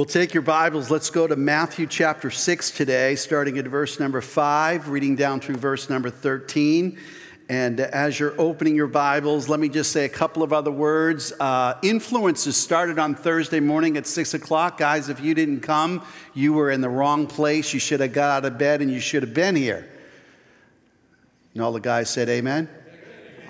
We'll take your Bibles. Let's go to Matthew chapter 6 today, starting at verse number 5, reading down through verse number 13. And as you're opening your Bibles, let me just say a couple of other words. Uh, influences started on Thursday morning at 6 o'clock. Guys, if you didn't come, you were in the wrong place. You should have got out of bed and you should have been here. And all the guys said, Amen.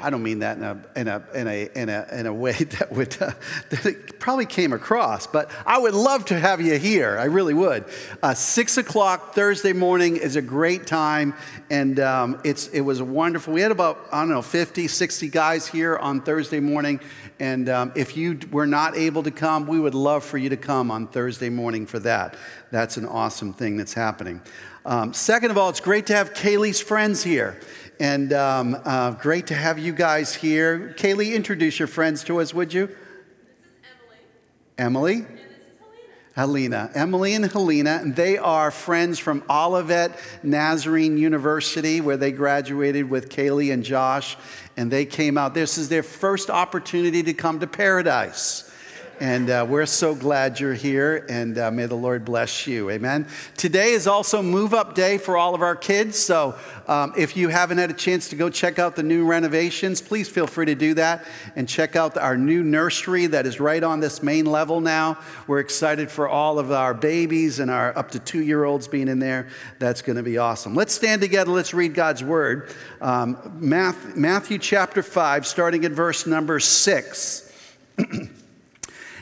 I don't mean that in a, in a, in a, in a, in a way that would uh, that it probably came across, but I would love to have you here. I really would. Uh, Six o'clock Thursday morning is a great time, and um, it's, it was wonderful. We had about, I don't know, 50, 60 guys here on Thursday morning, and um, if you were not able to come, we would love for you to come on Thursday morning for that. That's an awesome thing that's happening. Um, second of all, it's great to have Kaylee's friends here. And um, uh, great to have you guys here. Kaylee, introduce your friends to us, would you? This is Emily. Emily? And this is Helena. Helena. Emily and Helena, and they are friends from Olivet Nazarene University, where they graduated with Kaylee and Josh, and they came out. This is their first opportunity to come to paradise. And uh, we're so glad you're here, and uh, may the Lord bless you. Amen. Today is also move up day for all of our kids. So um, if you haven't had a chance to go check out the new renovations, please feel free to do that and check out our new nursery that is right on this main level now. We're excited for all of our babies and our up to two year olds being in there. That's going to be awesome. Let's stand together. Let's read God's word. Um, Matthew chapter 5, starting at verse number 6.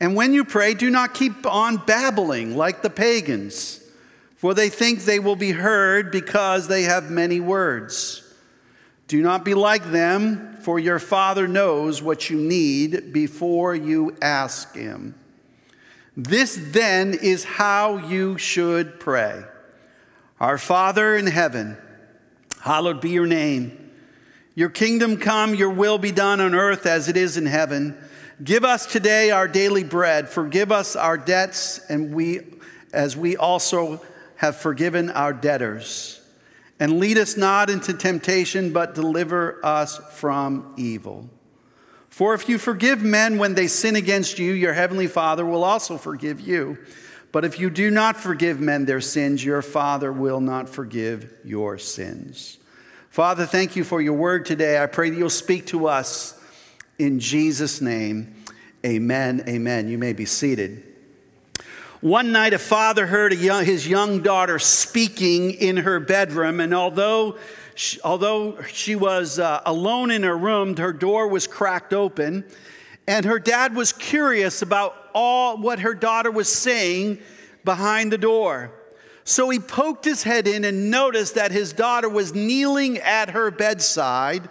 And when you pray, do not keep on babbling like the pagans, for they think they will be heard because they have many words. Do not be like them, for your Father knows what you need before you ask Him. This then is how you should pray Our Father in heaven, hallowed be your name. Your kingdom come, your will be done on earth as it is in heaven. Give us today our daily bread. Forgive us our debts, and we, as we also have forgiven our debtors. And lead us not into temptation, but deliver us from evil. For if you forgive men when they sin against you, your heavenly Father will also forgive you. But if you do not forgive men their sins, your Father will not forgive your sins. Father, thank you for your word today. I pray that you'll speak to us in Jesus' name, amen, amen. You may be seated. One night, a father heard a young, his young daughter speaking in her bedroom, and although she, although she was uh, alone in her room, her door was cracked open, and her dad was curious about all what her daughter was saying behind the door. So he poked his head in and noticed that his daughter was kneeling at her bedside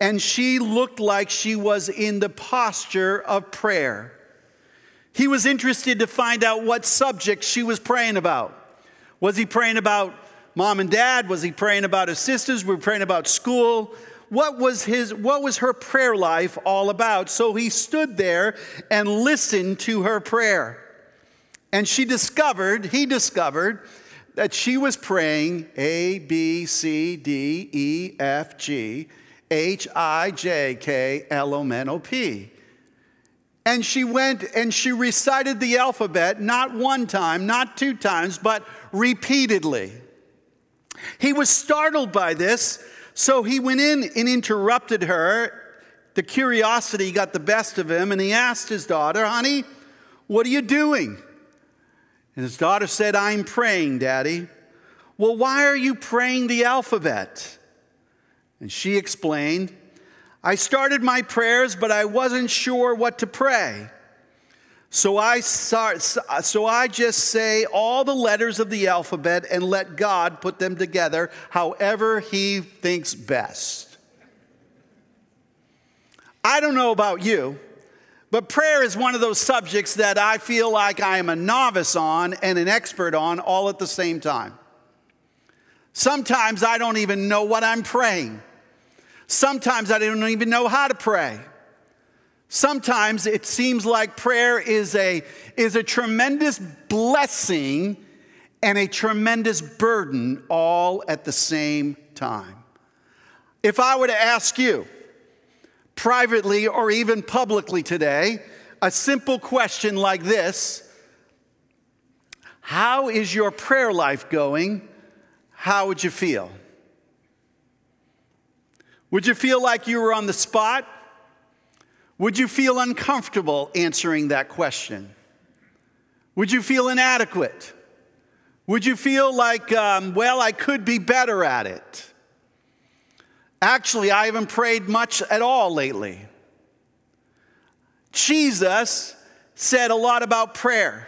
and she looked like she was in the posture of prayer. He was interested to find out what subject she was praying about. Was he praying about mom and dad? Was he praying about his sisters? Were we praying about school? What was his what was her prayer life all about? So he stood there and listened to her prayer. And she discovered, he discovered that she was praying A B C D E F G H I J K L O N O P. And she went and she recited the alphabet not one time, not two times, but repeatedly. He was startled by this, so he went in and interrupted her. The curiosity got the best of him, and he asked his daughter, Honey, what are you doing? And his daughter said, I'm praying, Daddy. Well, why are you praying the alphabet? And she explained, I started my prayers, but I wasn't sure what to pray. So I, start, uh, so I just say all the letters of the alphabet and let God put them together however He thinks best. I don't know about you, But prayer is one of those subjects that I feel like I am a novice on and an expert on all at the same time. Sometimes I don't even know what I'm praying. Sometimes I don't even know how to pray. Sometimes it seems like prayer is a, is a tremendous blessing and a tremendous burden all at the same time. If I were to ask you, privately or even publicly today, a simple question like this How is your prayer life going? How would you feel? Would you feel like you were on the spot? Would you feel uncomfortable answering that question? Would you feel inadequate? Would you feel like, um, well, I could be better at it? Actually, I haven't prayed much at all lately. Jesus said a lot about prayer.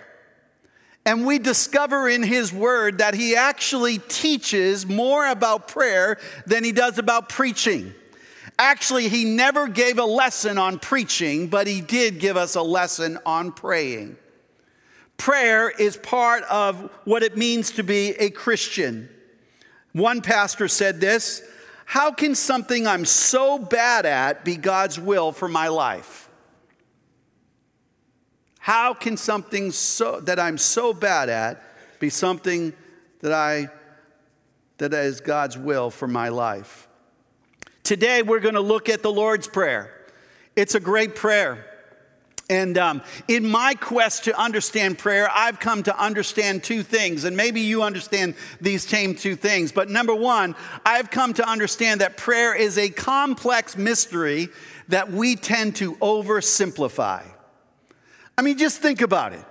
And we discover in his word that he actually teaches more about prayer than he does about preaching. Actually, he never gave a lesson on preaching, but he did give us a lesson on praying. Prayer is part of what it means to be a Christian. One pastor said this How can something I'm so bad at be God's will for my life? How can something so, that I'm so bad at be something that, I, that is God's will for my life? Today, we're going to look at the Lord's Prayer. It's a great prayer. And um, in my quest to understand prayer, I've come to understand two things. And maybe you understand these same two things. But number one, I've come to understand that prayer is a complex mystery that we tend to oversimplify. I mean, just think about it.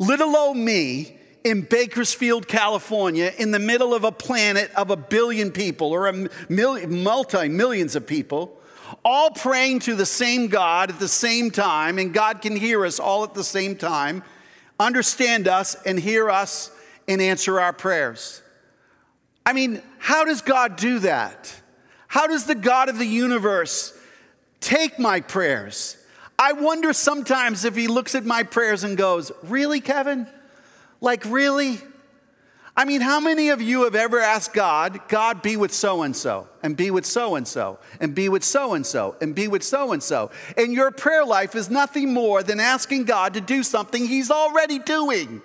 Little old me in Bakersfield, California, in the middle of a planet of a billion people or a million, multi millions of people all praying to the same God at the same time, and God can hear us all at the same time, understand us, and hear us and answer our prayers. I mean, how does God do that? How does the God of the universe take my prayers? I wonder sometimes if he looks at my prayers and goes, Really, Kevin? Like, really? I mean, how many of you have ever asked God, God, be with so and so, and be with so and so, and be with so and so, and be with so and so? And your prayer life is nothing more than asking God to do something He's already doing.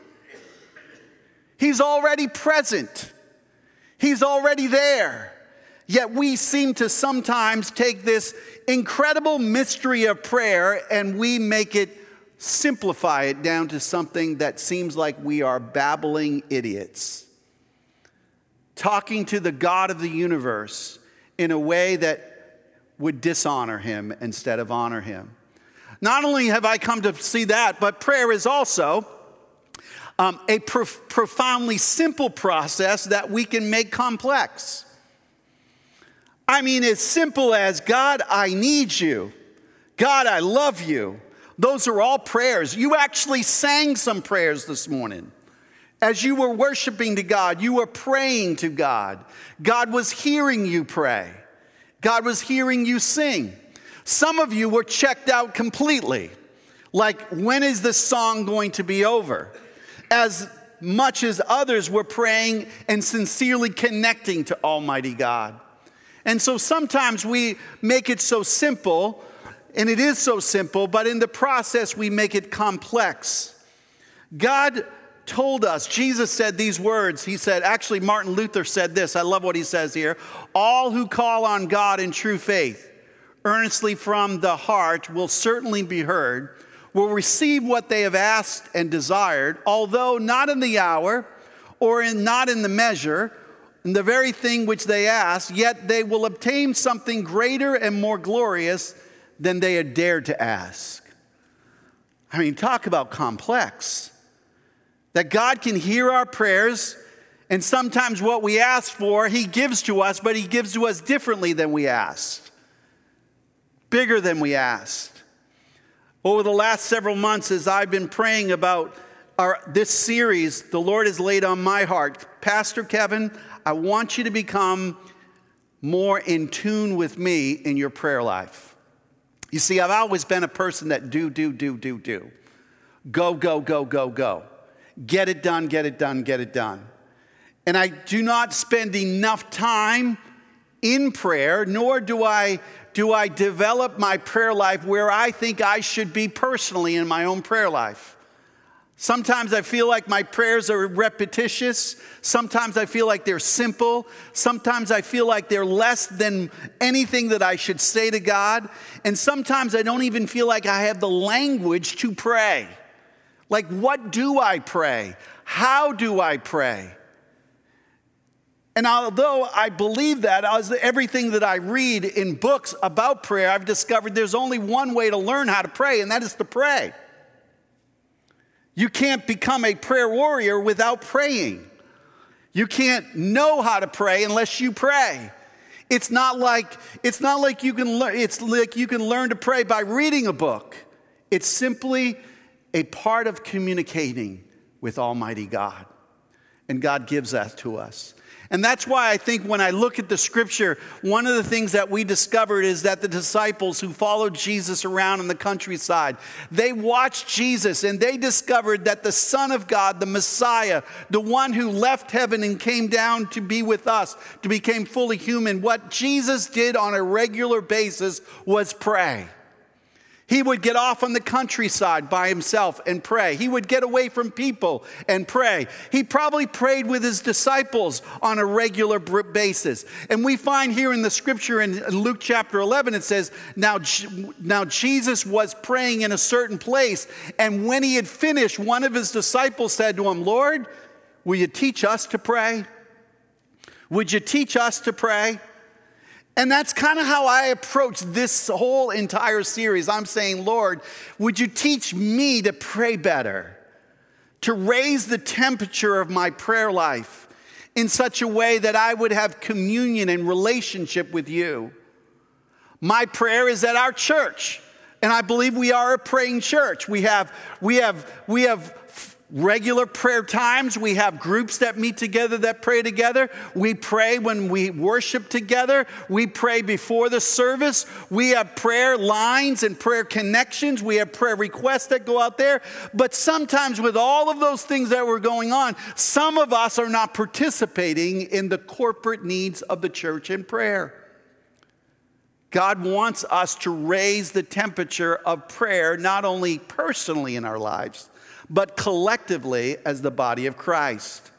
He's already present, He's already there. Yet we seem to sometimes take this incredible mystery of prayer and we make it simplify it down to something that seems like we are babbling idiots. Talking to the God of the universe in a way that would dishonor him instead of honor him. Not only have I come to see that, but prayer is also um, a prof- profoundly simple process that we can make complex. I mean, as simple as God, I need you. God, I love you. Those are all prayers. You actually sang some prayers this morning. As you were worshiping to God, you were praying to God. God was hearing you pray, God was hearing you sing. Some of you were checked out completely. Like, when is this song going to be over? As much as others were praying and sincerely connecting to Almighty God. And so sometimes we make it so simple and it is so simple, but in the process, we make it complex. God told us, Jesus said these words. He said, actually, Martin Luther said this. I love what he says here. All who call on God in true faith, earnestly from the heart, will certainly be heard, will receive what they have asked and desired, although not in the hour or in, not in the measure, in the very thing which they ask, yet they will obtain something greater and more glorious than they had dared to ask. I mean, talk about complex. That God can hear our prayers, and sometimes what we ask for, He gives to us, but He gives to us differently than we asked, bigger than we asked. Over the last several months, as I've been praying about our, this series, the Lord has laid on my heart, Pastor Kevin, I want you to become more in tune with me in your prayer life. You see, I've always been a person that do, do, do, do, do. Go, go, go, go, go. Get it done, get it done, get it done. And I do not spend enough time in prayer, nor do I do I develop my prayer life where I think I should be personally in my own prayer life. Sometimes I feel like my prayers are repetitious. Sometimes I feel like they're simple. Sometimes I feel like they're less than anything that I should say to God. And sometimes I don't even feel like I have the language to pray. Like, what do I pray? How do I pray? And although I believe that, as everything that I read in books about prayer, I've discovered there's only one way to learn how to pray, and that is to pray. You can't become a prayer warrior without praying. You can't know how to pray unless you pray. It's not like it's not like you can learn it's like you can learn to pray by reading a book. It's simply a part of communicating with Almighty God. And God gives that to us. And that's why I think when I look at the scripture, one of the things that we discovered is that the disciples who followed Jesus around in the countryside, they watched Jesus and they discovered that the Son of God, the Messiah, the one who left heaven and came down to be with us, to become fully human, what Jesus did on a regular basis was pray. He would get off on the countryside by himself and pray. He would get away from people and pray. He probably prayed with his disciples on a regular basis. And we find here in the scripture in Luke chapter 11, it says, Now, now Jesus was praying in a certain place. And when he had finished, one of his disciples said to him, Lord, will you teach us to pray? Would you teach us to pray? And that's kind of how I approach this whole entire series. I'm saying, Lord, would you teach me to pray better, to raise the temperature of my prayer life in such a way that I would have communion and relationship with you? My prayer is that our church, and I believe we are a praying church. We have, we have, we have regular prayer times. We have groups that meet together that pray together. We pray when we worship together. We pray before the service. We have prayer lines and prayer connections. We have prayer requests that go out there. But sometimes, with all of those things that were going on, some of us are not participating in the corporate needs of the church in prayer. God wants us to raise the temperature of prayer, not only personally in our lives, but collectively as the body of Christ.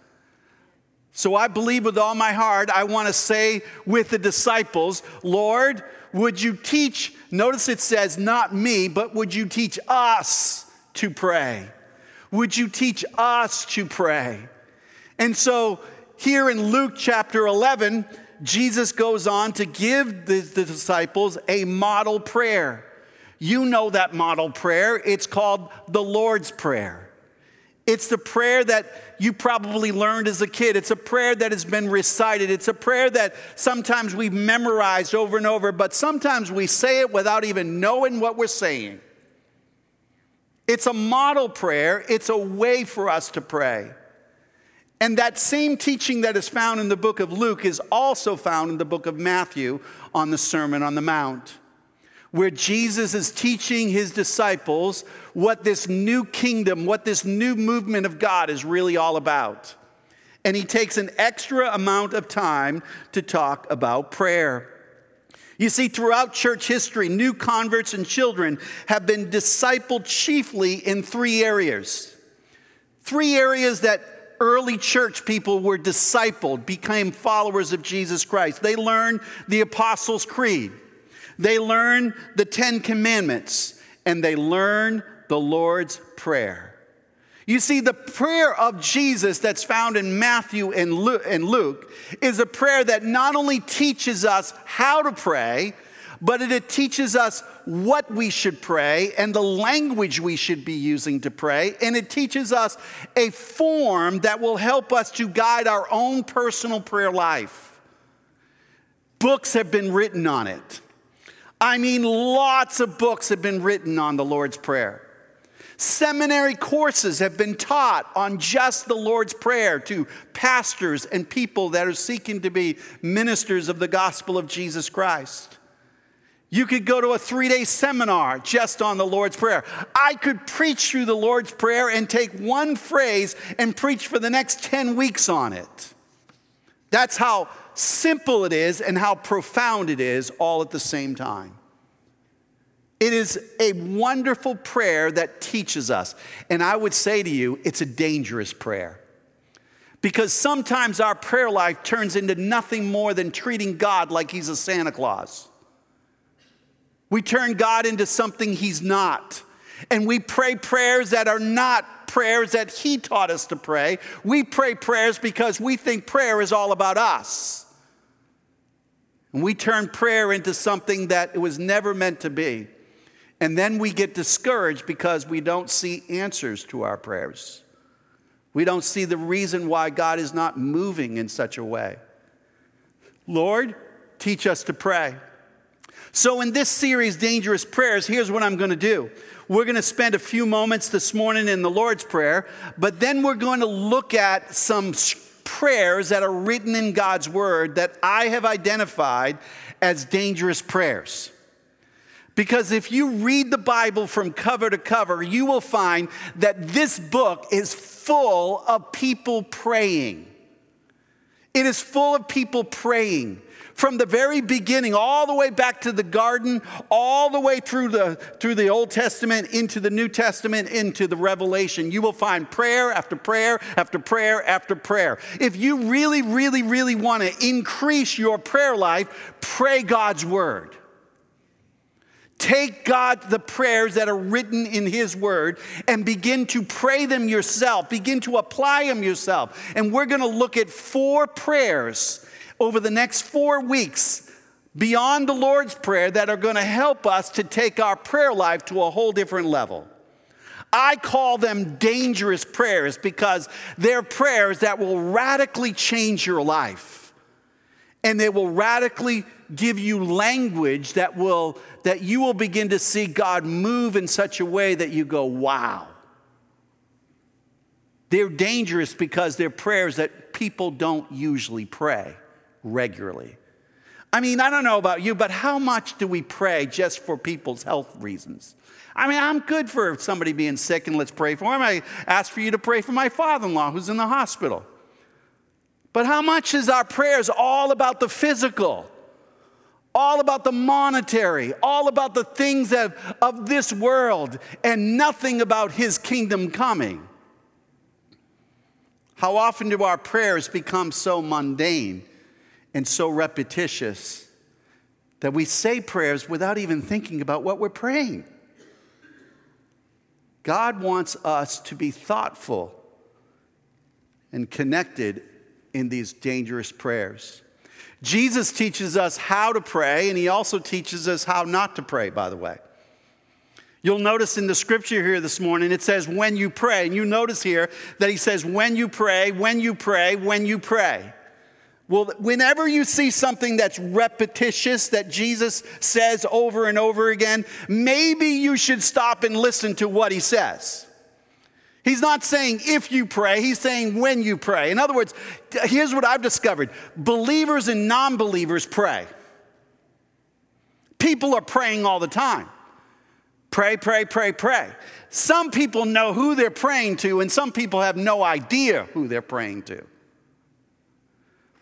So I believe with all my heart, I want to say with the disciples, Lord, would you teach, notice it says not me, but would you teach us to pray? Would you teach us to pray? And so here in Luke chapter 11, Jesus goes on to give the, the disciples a model prayer. You know that model prayer. It's called the Lord's Prayer. It's the prayer that you probably learned as a kid. It's a prayer that has been recited. It's a prayer that sometimes we've memorized over and over, but sometimes we say it without even knowing what we're saying. It's a model prayer, it's a way for us to pray. And that same teaching that is found in the book of Luke is also found in the book of Matthew on the Sermon on the Mount where Jesus is teaching his disciples what this new kingdom, what this new movement of God is really all about. And he takes an extra amount of time to talk about prayer. You see, throughout church history, new converts and children have been discipled chiefly in three areas. Three areas that early church people were discipled, became followers of Jesus Christ. They learned the Apostles' Creed. They learn the Ten Commandments and they learn the Lord's Prayer. You see, the prayer of Jesus that's found in Matthew and Luke is a prayer that not only teaches us how to pray, but it teaches us what we should pray and the language we should be using to pray. And it teaches us a form that will help us to guide our own personal prayer life. Books have been written on it. I mean, lots of books have been written on the Lord's Prayer. Seminary courses have been taught on just the Lord's Prayer to pastors and people that are seeking to be ministers of the gospel of Jesus Christ. You could go to a three day seminar just on the Lord's Prayer. I could preach through the Lord's Prayer and take one phrase and preach for the next 10 weeks on it. That's how simple it is and how profound it is all at the same time. It is a wonderful prayer that teaches us. And I would say to you, it's a dangerous prayer. Because sometimes our prayer life turns into nothing more than treating God like He's a Santa Claus. We turn God into something He's not. And we pray prayers that are not prayers that He taught us to pray. We pray prayers because we think prayer is all about us. And we turn prayer into something that it was never meant to be. And then we get discouraged because we don't see answers to our prayers. We don't see the reason why God is not moving in such a way. Lord, teach us to pray. So, in this series, Dangerous Prayers, here's what I'm going to do. We're going to spend a few moments this morning in the Lord's Prayer, but then we're going to look at some prayers that are written in God's Word that I have identified as dangerous prayers. Because if you read the Bible from cover to cover, you will find that this book is full of people praying. It is full of people praying from the very beginning, all the way back to the garden, all the way through the, through the Old Testament, into the New Testament, into the Revelation. You will find prayer after prayer after prayer after prayer. If you really, really, really want to increase your prayer life, pray God's word. Take God, the prayers that are written in His Word, and begin to pray them yourself. Begin to apply them yourself. And we're going to look at four prayers over the next four weeks beyond the Lord's Prayer that are going to help us to take our prayer life to a whole different level. I call them dangerous prayers because they're prayers that will radically change your life. And they will radically give you language that will that you will begin to see God move in such a way that you go, "Wow." They're dangerous because they're prayers that people don't usually pray regularly. I mean, I don't know about you, but how much do we pray just for people's health reasons? I mean, I'm good for somebody being sick and let's pray for him. I ask for you to pray for my father in law who's in the hospital. But how much is our prayers all about the physical? All about the monetary, all about the things of, of this world, and nothing about his kingdom coming? How often do our prayers become so mundane and so repetitious that we say prayers without even thinking about what we're praying. God wants us to be thoughtful and connected in these dangerous prayers. Jesus teaches us how to pray, and he also teaches us how not to pray, by the way. You'll notice in the scripture here this morning, it says, when you pray. And you notice here that he says, when you pray, when you pray, when you pray. Well, whenever you see something that's repetitious that Jesus says over and over again, maybe you should stop and listen to what he says. He's not saying if you pray, he's saying when you pray. In other words, here's what I've discovered believers and non believers pray. People are praying all the time. Pray, pray, pray, pray. Some people know who they're praying to, and some people have no idea who they're praying to.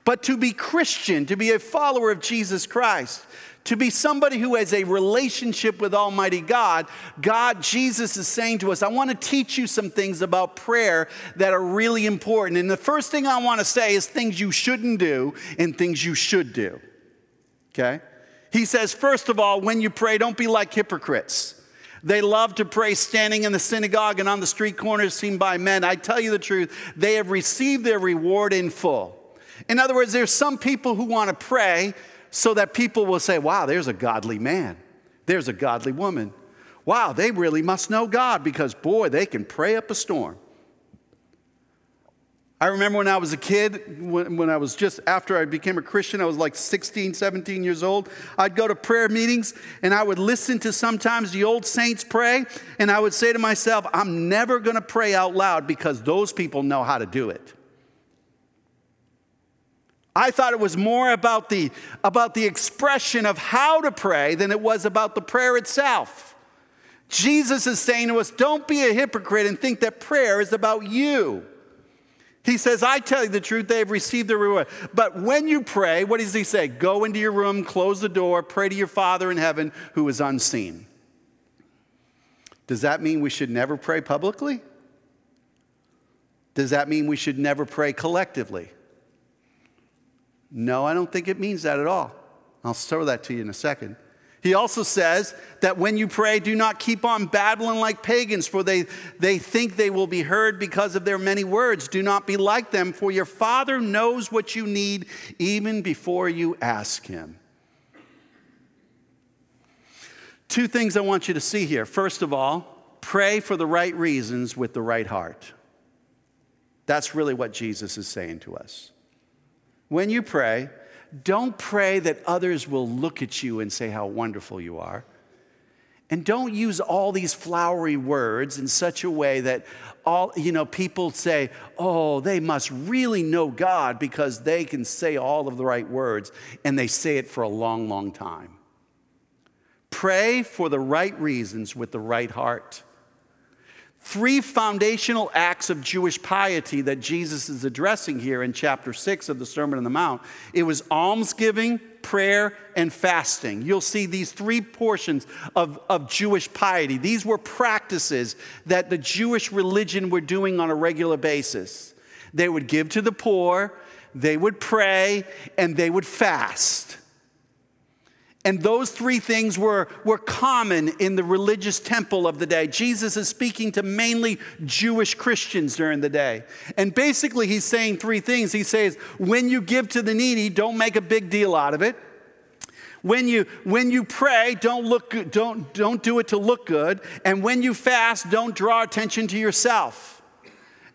But to be Christian, to be a follower of Jesus Christ, to be somebody who has a relationship with Almighty God, God, Jesus is saying to us, I want to teach you some things about prayer that are really important. And the first thing I want to say is things you shouldn't do and things you should do. Okay? He says, first of all, when you pray, don't be like hypocrites. They love to pray standing in the synagogue and on the street corners seen by men. I tell you the truth, they have received their reward in full. In other words, there's some people who want to pray so that people will say, wow, there's a godly man, there's a godly woman. Wow, they really must know God because, boy, they can pray up a storm. I remember when I was a kid, when, when, I was just after I became a Christian, I was like 16, 17 years old. I'd go to prayer meetings and I would listen to sometimes the old saints pray, and I would say to myself, I'm never going to pray out loud because those people know how to do it. I thought it was more about the, about the expression of how to pray than it was about the prayer itself. Jesus is saying to us, don't be a hypocrite and think that prayer is about you. He says, I tell you the truth, they have received their reward. But when you pray, what does he say? Go into your room, close the door, pray to your Father in heaven who is unseen. Does that mean we should never pray publicly? Does that mean we should never pray collectively? No, I don't think it means that at all. I'll throw that to you in a second. He also says that when you pray, do not keep on babbling like pagans, for they, they think they will be heard because of their many words. Do not be like them, for your Father knows what you need even before you ask Him. Two things I want you to see here. First of all, pray for the right reasons with the right heart. That's really what Jesus is saying to us. When you pray, don't pray that others will look at you and say how wonderful you are. And don't use all these flowery words in such a way that all, you know, people say, oh, they must really know God because they can say all of the right words and they say it for a long, long time. Pray for the right reasons with the right heart three foundational acts of Jewish piety that Jesus is addressing here in chapter 6 of the Sermon on the Mount. It was almsgiving, prayer, and fasting. You'll see these three portions of, of Jewish piety. These were practices that the Jewish religion were doing on a regular basis. They would give to the poor, they would pray, and they would fast. And those three things were, were common in the religious temple of the day. Jesus is speaking to mainly Jewish Christians during the day. And basically, he's saying three things. He says, when you give to the needy, don't make a big deal out of it. When you, when you pray, don't, look, don't, don't do it to look good. And when you fast, don't draw attention to yourself.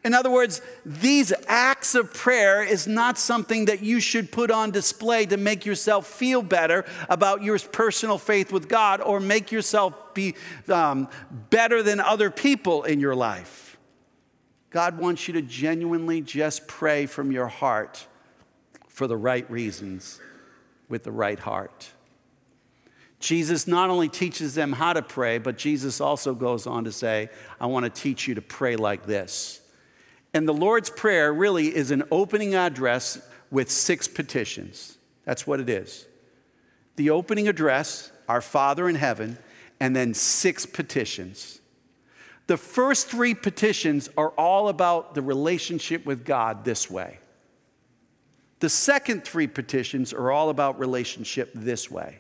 In other words, these acts of prayer is not something that you should put on display to make yourself feel better about your personal faith with God or make yourself be um, better than other people in your life. God wants you to genuinely just pray from your heart for the right reasons with the right heart. Jesus not only teaches them how to pray, but Jesus also goes on to say, I want to teach you to pray like this. And the Lord's Prayer really is an opening address with six petitions. That's what it is. The opening address, our Father in heaven, and then six petitions. The first three petitions are all about the relationship with God this way. The second three petitions are all about relationship this way.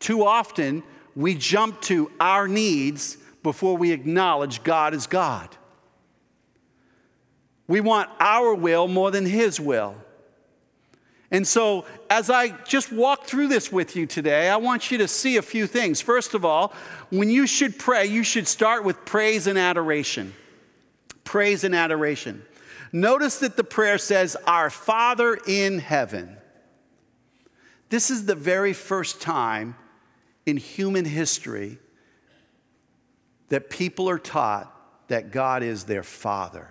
Too often, we jump to our needs before we acknowledge God is God. We want our will more than His will. And so, as I just walk through this with you today, I want you to see a few things. First of all, when you should pray, you should start with praise and adoration. Praise and adoration. Notice that the prayer says, Our Father in heaven. This is the very first time in human history that people are taught that God is their father.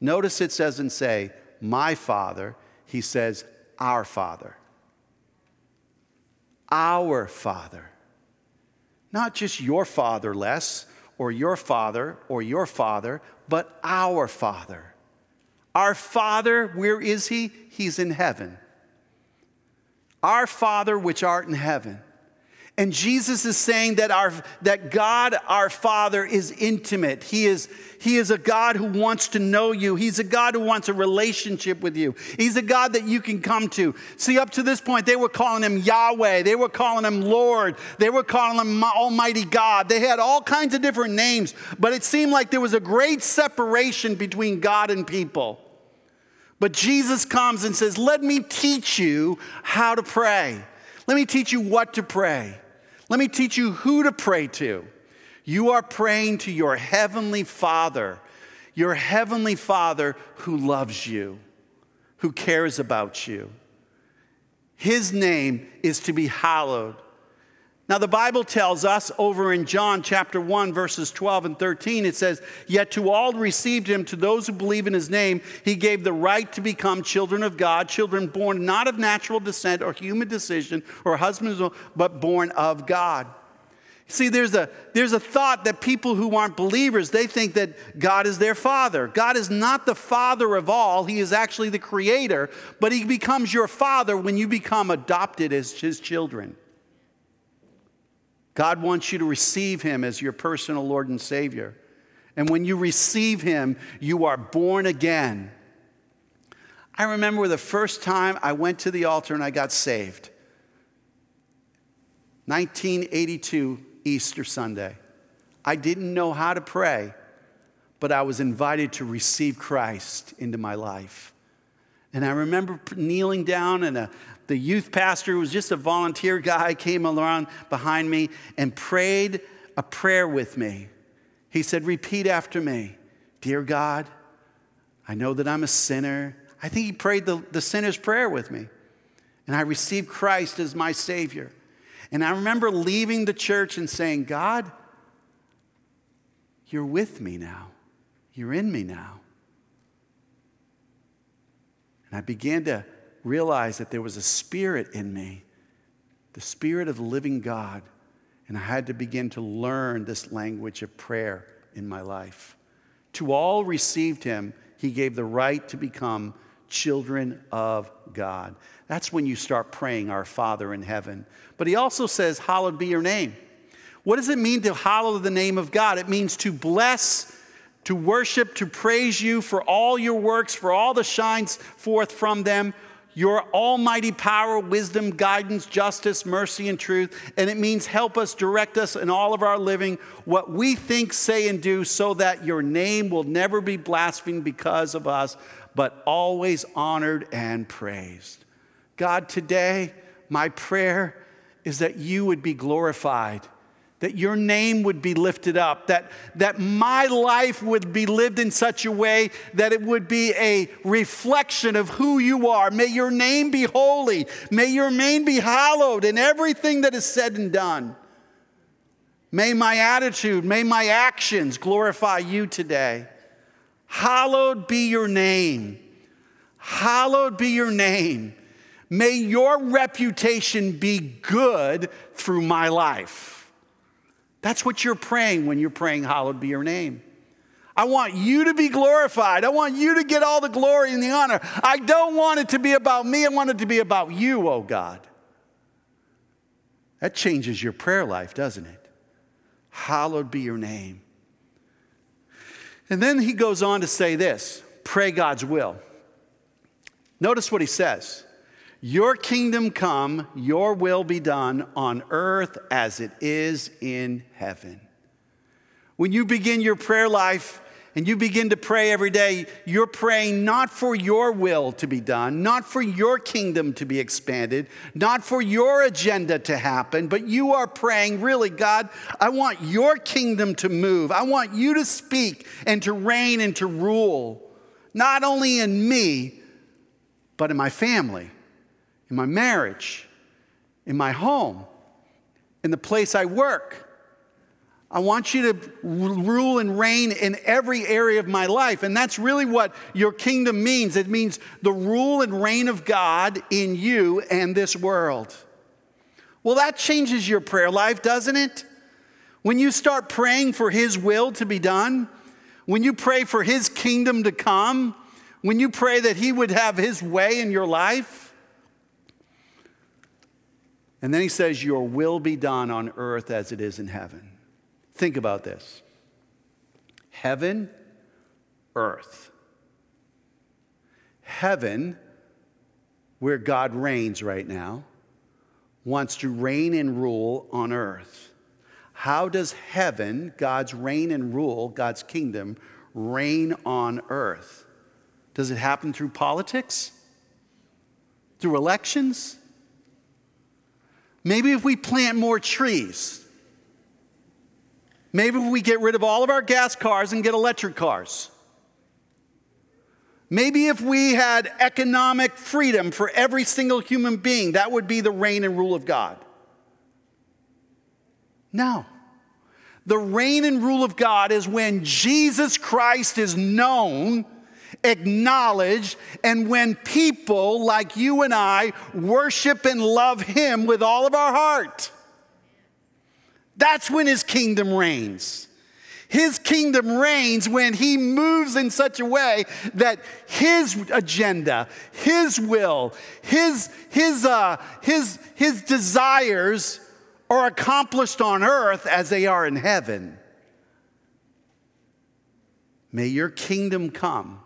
Notice it doesn't say, my father, he says, our father. Our father. Not just your father less, or your father, or your father, but our father. Our father, where is he? He's in heaven. Our father, which art in heaven. And Jesus is saying that, our, that God, our Father, is intimate. He is, he is a God who wants to know you. He's a God who wants a relationship with you. He's a God that you can come to. See, up to this point, they were calling him Yahweh. They were calling him Lord. They were calling him Almighty God. They had all kinds of different names, but it seemed like there was a great separation between God and people. But Jesus comes and says, Let me teach you how to pray. Let me teach you what to pray. Let me teach you who to pray to. You are praying to your heavenly Father, your heavenly Father who loves you, who cares about you. His name is to be hallowed. Now, the Bible tells us over in John chapter 1, verses 12 and 13, it says, Yet to all received him, to those who believe in his name, he gave the right to become children of God, children born not of natural descent or human decision or husbands, but born of God. See, there's a, there's a thought that people who aren't believers, they think that God is their father. God is not the father of all. He is actually the creator, but he becomes your father when you become adopted as his children. God wants you to receive Him as your personal Lord and Savior. And when you receive Him, you are born again. I remember the first time I went to the altar and I got saved 1982, Easter Sunday. I didn't know how to pray, but I was invited to receive Christ into my life. And I remember kneeling down, and a, the youth pastor, who was just a volunteer guy, came around behind me and prayed a prayer with me. He said, Repeat after me Dear God, I know that I'm a sinner. I think he prayed the, the sinner's prayer with me. And I received Christ as my Savior. And I remember leaving the church and saying, God, you're with me now. You're in me now. And I began to realize that there was a spirit in me, the spirit of the living God. And I had to begin to learn this language of prayer in my life. To all received him, he gave the right to become children of God. That's when you start praying, Our Father in heaven. But he also says, Hallowed be your name. What does it mean to hallow the name of God? It means to bless to worship, to praise you for all your works, for all that shines forth from them, your almighty power, wisdom, guidance, justice, mercy, and truth. And it means help us, direct us in all of our living, what we think, say, and do, so that your name will never be blasphemed because of us, but always honored and praised. God, today, my prayer is that you would be glorified that your name would be lifted up, that, that my life would be lived in such a way that it would be a reflection of who you are. May your name be holy. May your name be hallowed in everything that is said and done. May my attitude, may my actions glorify you today. Hallowed be your name. Hallowed be your name. May your reputation be good through my life. That's what you're praying when you're praying, Hallowed be your name. I want you to be glorified. I want you to get all the glory and the honor. I don't want it to be about me. I want it to be about you, oh God. That changes your prayer life, doesn't it? Hallowed be your name. And then he goes on to say this pray God's will. Notice what he says your kingdom come, your will be done on earth as it is in heaven. When you begin your prayer life and you begin to pray every day, you're praying not for your will to be done, not for your kingdom to be expanded, not for your agenda to happen, but you are praying, really, God, I want your kingdom to move. I want you to speak and to reign and to rule, not only in me, but in my family in my marriage, in my home, in the place I work. I want you to rule and reign in every area of my life. And that's really what your kingdom means. It means the rule and reign of God in you and this world. Well, that changes your prayer life, doesn't it? When you start praying for His will to be done, when you pray for His kingdom to come, when you pray that He would have His way in your life, and then he says, Your will be done on earth as it is in heaven. Think about this heaven, earth. Heaven, where God reigns right now, wants to reign and rule on earth. How does heaven, God's reign and rule, God's kingdom, reign on earth? Does it happen through politics? Through elections? Maybe if we plant more trees. Maybe if we get rid of all of our gas cars and get electric cars. Maybe if we had economic freedom for every single human being, that would be the reign and rule of God. No. The reign and rule of God is when Jesus Christ is known, acknowledged, and when people like you and I worship and love Him with all of our heart. That's when His kingdom reigns. His kingdom reigns when he moves in such a way that his agenda, his will, his, his, uh, his, his desires are accomplished on earth as they are in heaven. May your kingdom come.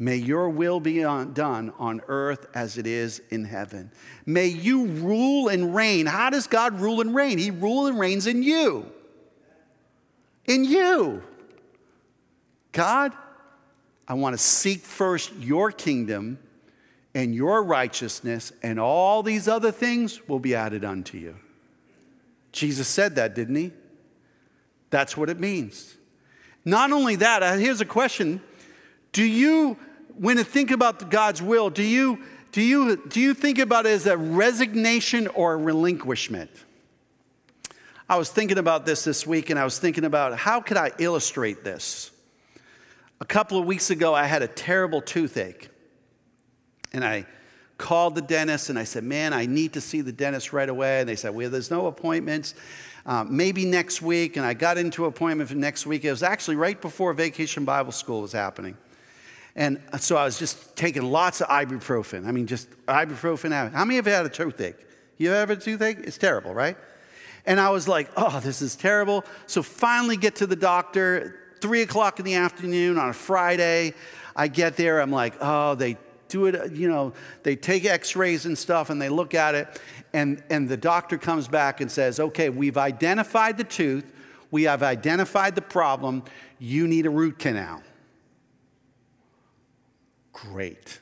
May your will be on, done on earth as it is in heaven. May you rule and reign. How does God rule and reign? He rules and reigns in you. In you. God, I want to seek first your kingdom and your righteousness, and all these other things will be added unto you. Jesus said that, didn't he? That's what it means. Not only that, uh, here's a question Do you, when you think about God's will, do you, do you, do you think about it as a resignation or a relinquishment? I was thinking about this this week and I was thinking about how could I illustrate this? A couple of weeks ago, I had a terrible toothache. And I called the dentist and I said, Man, I need to see the dentist right away. And they said, Well, there's no appointments. Um, maybe next week. And I got into an appointment for next week. It was actually right before Vacation Bible School was happening. And so I was just taking lots of ibuprofen. I mean, just ibuprofen. How many of you had a toothache? You ever had a toothache? It's terrible, right? And I was like, oh, this is terrible. So finally get to the doctor, three o'clock in the afternoon on a Friday. I get there, I'm like, oh, they do it, you know, they take x rays and stuff and they look at it. And, and the doctor comes back and says, okay, we've identified the tooth, we have identified the problem, you need a root canal. Great.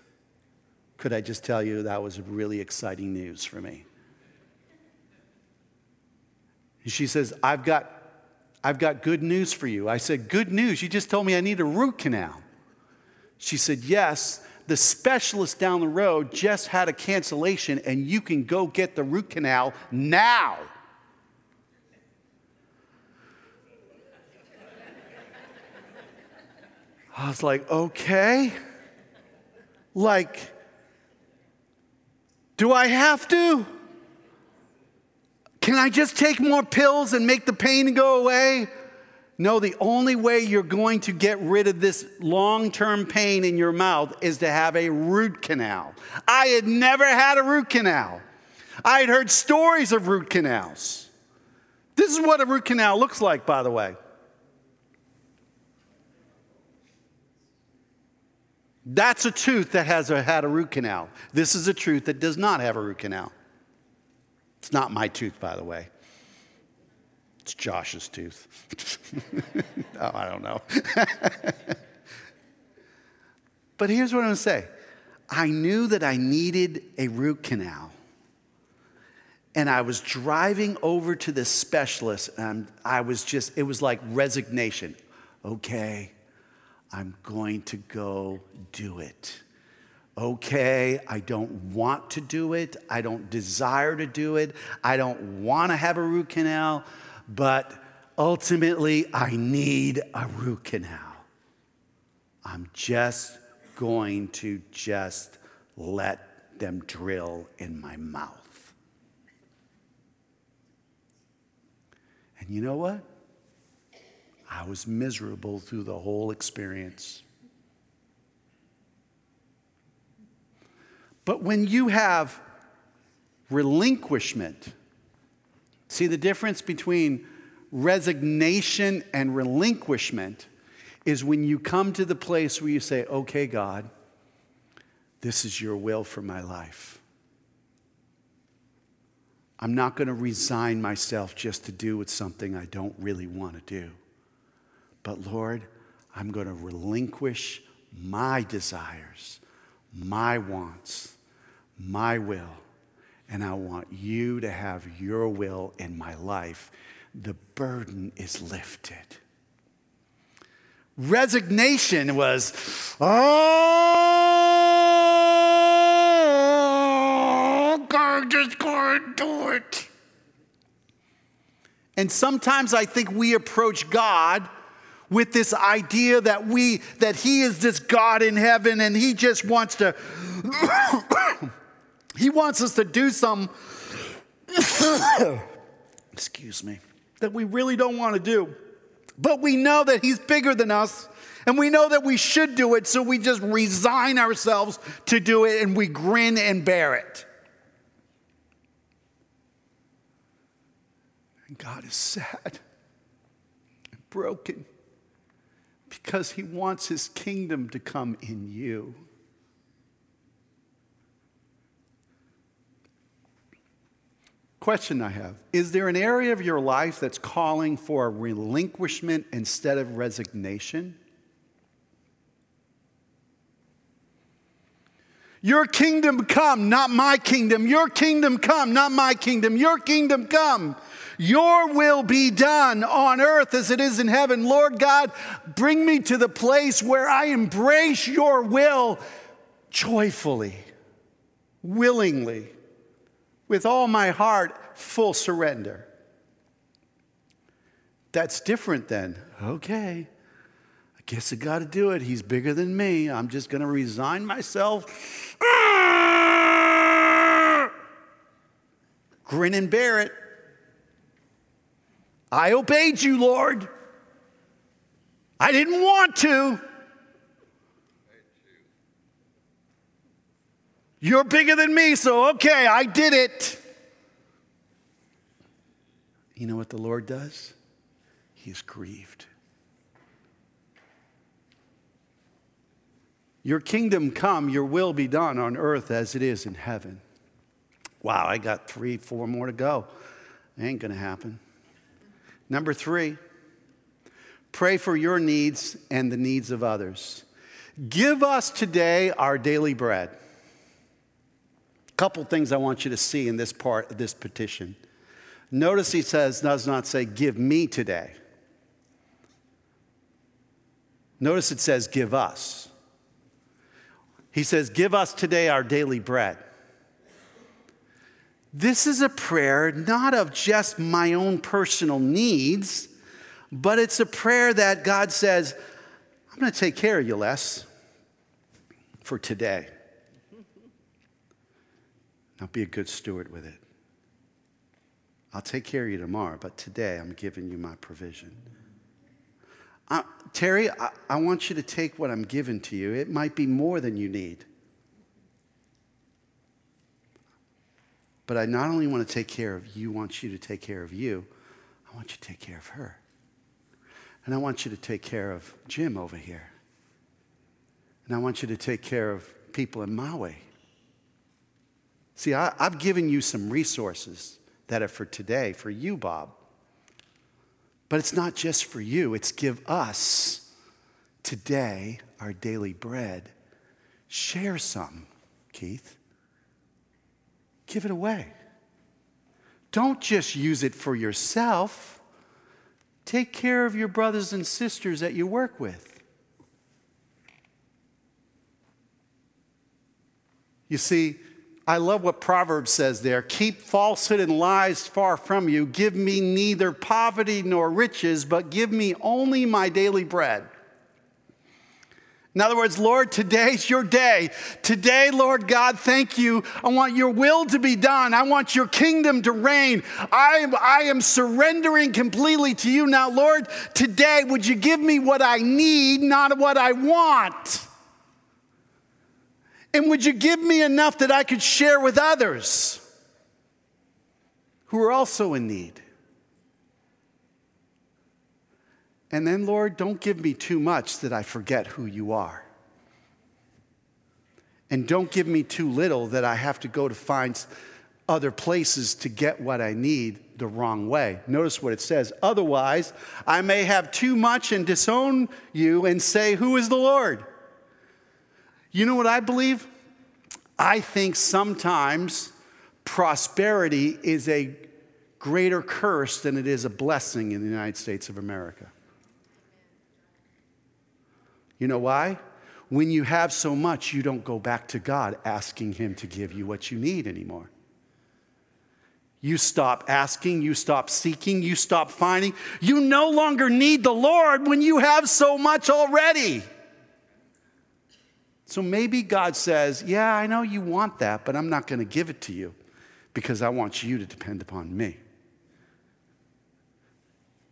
Could I just tell you that was really exciting news for me? And she says, I've got, I've got good news for you. I said, Good news? You just told me I need a root canal. She said, Yes, the specialist down the road just had a cancellation and you can go get the root canal now. I was like, okay. Like, do I have to? Can I just take more pills and make the pain go away? No, the only way you're going to get rid of this long term pain in your mouth is to have a root canal. I had never had a root canal. I had heard stories of root canals. This is what a root canal looks like, by the way. That's a tooth that has a, had a root canal. This is a tooth that does not have a root canal. It's not my tooth, by the way. It's Josh's tooth. oh, I don't know. but here's what I'm going to say I knew that I needed a root canal. And I was driving over to this specialist, and I was just, it was like resignation. Okay, I'm going to go do it okay, I don't want to do it, I don't desire to do it, I don't want to have a root canal, but ultimately I need a root canal. I'm just going to just let them drill in my mouth. And you know what? I was miserable through the whole experience. But when you have relinquishment, see the difference between resignation and relinquishment is when you come to the place where you say, okay, God, this is your will for my life. I'm not going to resign myself just to do with something I don't really want to do. But Lord, I'm going to relinquish my desires, my wants, my will, and I want you to have your will in my life. The burden is lifted. Resignation was, oh, God, just and do it. And sometimes I think we approach God with this idea that we that he is this God in heaven and he just wants to he wants us to do some excuse me that we really don't want to do. But we know that he's bigger than us and we know that we should do it, so we just resign ourselves to do it and we grin and bear it. And God is sad and broken because he wants his kingdom to come in you. Question I have Is there an area of your life that's calling for relinquishment instead of resignation? Your kingdom come, not my kingdom. Your kingdom come, not my kingdom. Your kingdom come. Your will be done on earth as it is in heaven. Lord God, bring me to the place where I embrace your will joyfully, willingly, with all my heart, full surrender. That's different then. okay, I guess I got to do it. He's bigger than me. I'm just going to resign myself. Grin and bear it. I obeyed you, Lord. I didn't want to. You're bigger than me, so okay, I did it. You know what the Lord does? He is grieved. Your kingdom come, your will be done on earth as it is in heaven. Wow, I got three, four more to go. ain't gonna happen. Number three, pray for your needs and the needs of others. Give us today our daily bread. A couple things I want you to see in this part of this petition. Notice he says, does not say, give me today. Notice it says, give us. He says, give us today our daily bread. This is a prayer not of just my own personal needs, but it's a prayer that God says, I'm going to take care of you, Les, for today. Now be a good steward with it. I'll take care of you tomorrow, but today I'm giving you my provision. Uh, Terry, I, I want you to take what I'm giving to you. It might be more than you need. But I not only want to take care of you, want you to take care of you, I want you to take care of her. And I want you to take care of Jim over here. And I want you to take care of people in my way. See, I, have given you some resources that are for today, for you, Bob. But it's not just for you, it's give us today our daily bread. Share some, Keith. Give it away. Don't just use it for yourself. Take care of your brothers and sisters that you work with. You see, I love what Proverbs says there. Keep falsehood and lies far from you. Give me neither poverty nor riches, but give me only my daily bread. In other words, Lord, today's your day. Today, Lord God, thank you. I want your will to be done. I want your kingdom to reign. I am, I am surrendering completely to you. Now, Lord, today, would you give me what I need, not what I want? And would you give me enough that I could share with others who are also in need? And then, Lord, don't give me too much that I forget who you are. And don't give me too little that I have to go to find other places to get what I need the wrong way. Notice what it says. Otherwise, I may have too much and disown you and say, Who is the Lord? You know what I believe? I think sometimes prosperity is a greater curse than it is a blessing in the United States of America. You know why? When you have so much, you don't go back to God asking Him to give you what you need anymore. You stop asking, you stop seeking, you stop finding. You no longer need the Lord when you have so much already. So maybe God says, Yeah, I know you want that, but I'm not going to give it to you because I want you to depend upon me.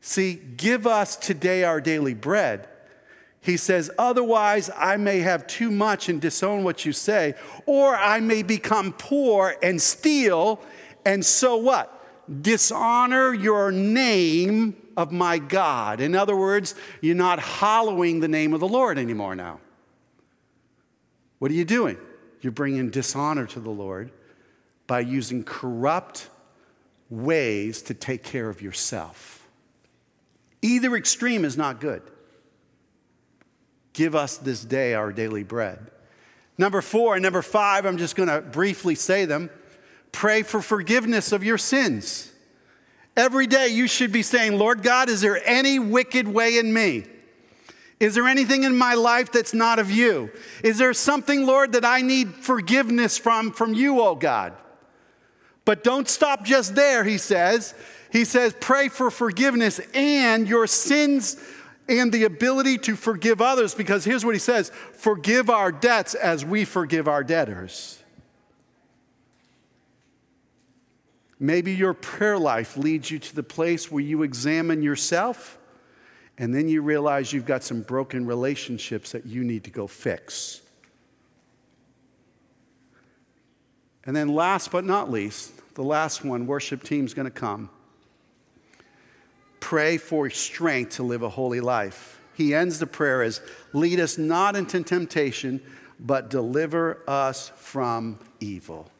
See, give us today our daily bread. He says, Otherwise, I may have too much and disown what you say, or I may become poor and steal and so what? Dishonor your name of my God. In other words, you're not hallowing the name of the Lord anymore now. What are you doing? You're bringing dishonor to the Lord by using corrupt ways to take care of yourself. Either extreme is not good. Give us this day our daily bread. Number four and number five, I'm just going to briefly say them. Pray for forgiveness of your sins. Every day you should be saying, Lord God, is there any wicked way in me? Is there anything in my life that's not of you? Is there something, Lord, that I need forgiveness from from you, oh God? But don't stop just there, he says. He says, pray for forgiveness and your sins and the ability to forgive others, because here's what he says forgive our debts as we forgive our debtors. Maybe your prayer life leads you to the place where you examine yourself and then you realize you've got some broken relationships that you need to go fix. And then, last but not least, the last one, worship team's to come. Pray for strength to live a holy life. He ends the prayer as lead us not into temptation, but deliver us from evil.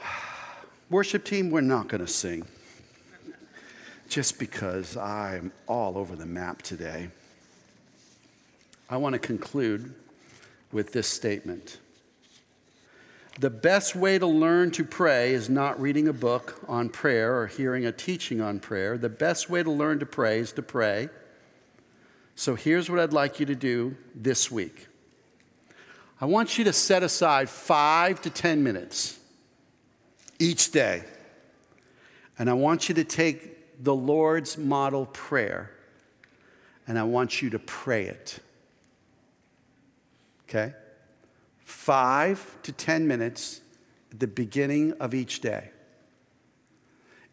Worship team, we're not going to sing just because I'm all over the map today. I want to conclude with this statement. The best way to learn to pray is not reading a book on prayer or hearing a teaching on prayer. The best way to learn to pray is to pray. So here's what I'd like you to do this week I want you to set aside five to 10 minutes each day. And I want you to take the Lord's model prayer and I want you to pray it. Okay? Five to 10 minutes at the beginning of each day.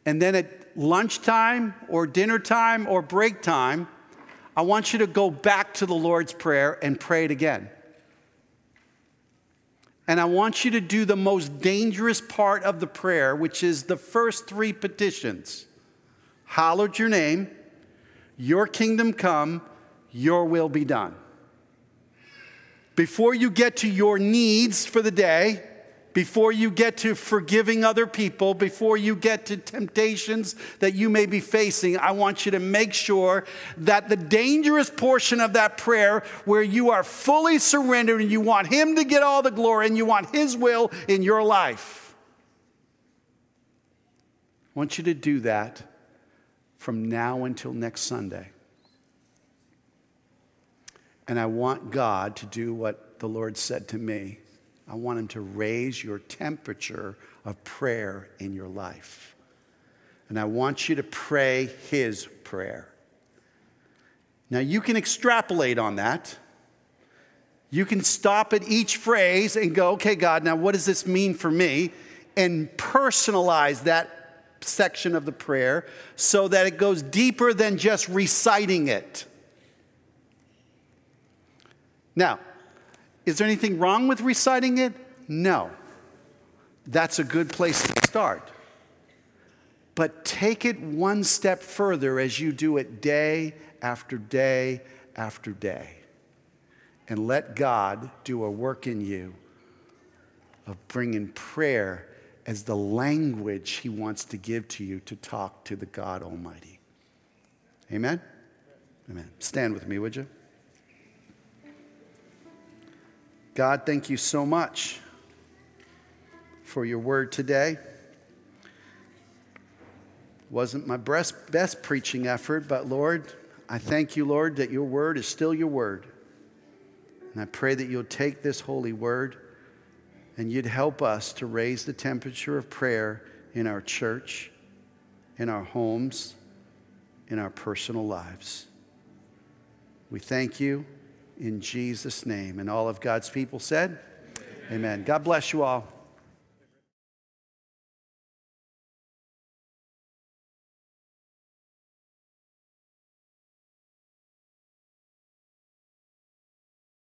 And then at lunchtime or dinner time or break time, I want you to go back to the Lord's Prayer and pray it again. And I want you to do the most dangerous part of the prayer, which is the first three petitions Hallowed your name, your kingdom come, your will be done. Before you get to your needs for the day, before you get to forgiving other people, before you get to temptations that you may be facing, I want you to make sure that the dangerous portion of that prayer, where you are fully surrendered and you want Him to get all the glory and you want His will in your life, I want you to do that from now until next Sunday. And I want God to do what the Lord said to me I want Him to raise your temperature of prayer in your life. And I want you to pray His prayer. Now, you can extrapolate on that. You can stop at each phrase and go, okay, God, now what does this mean for me? And personalize that section of the prayer so that it goes deeper than just reciting it. Now, is there anything wrong with reciting it? No. That's a good place to start. But take it one step further as you do it day after day after day. And let God do a work in you of bringing prayer as the language He wants to give to you to talk to the God Almighty. Amen? Amen. Stand with me, would you? God, thank you so much for your word today. Wasn't my best, best preaching effort, but Lord, I thank you, Lord, that your word is still your word. And I pray that you'll take this holy word and you'd help us to raise the temperature of prayer in our church, in our homes, in our personal lives. We thank you in Jesus' name. And all of God's people said, Amen. Amen. God bless you all.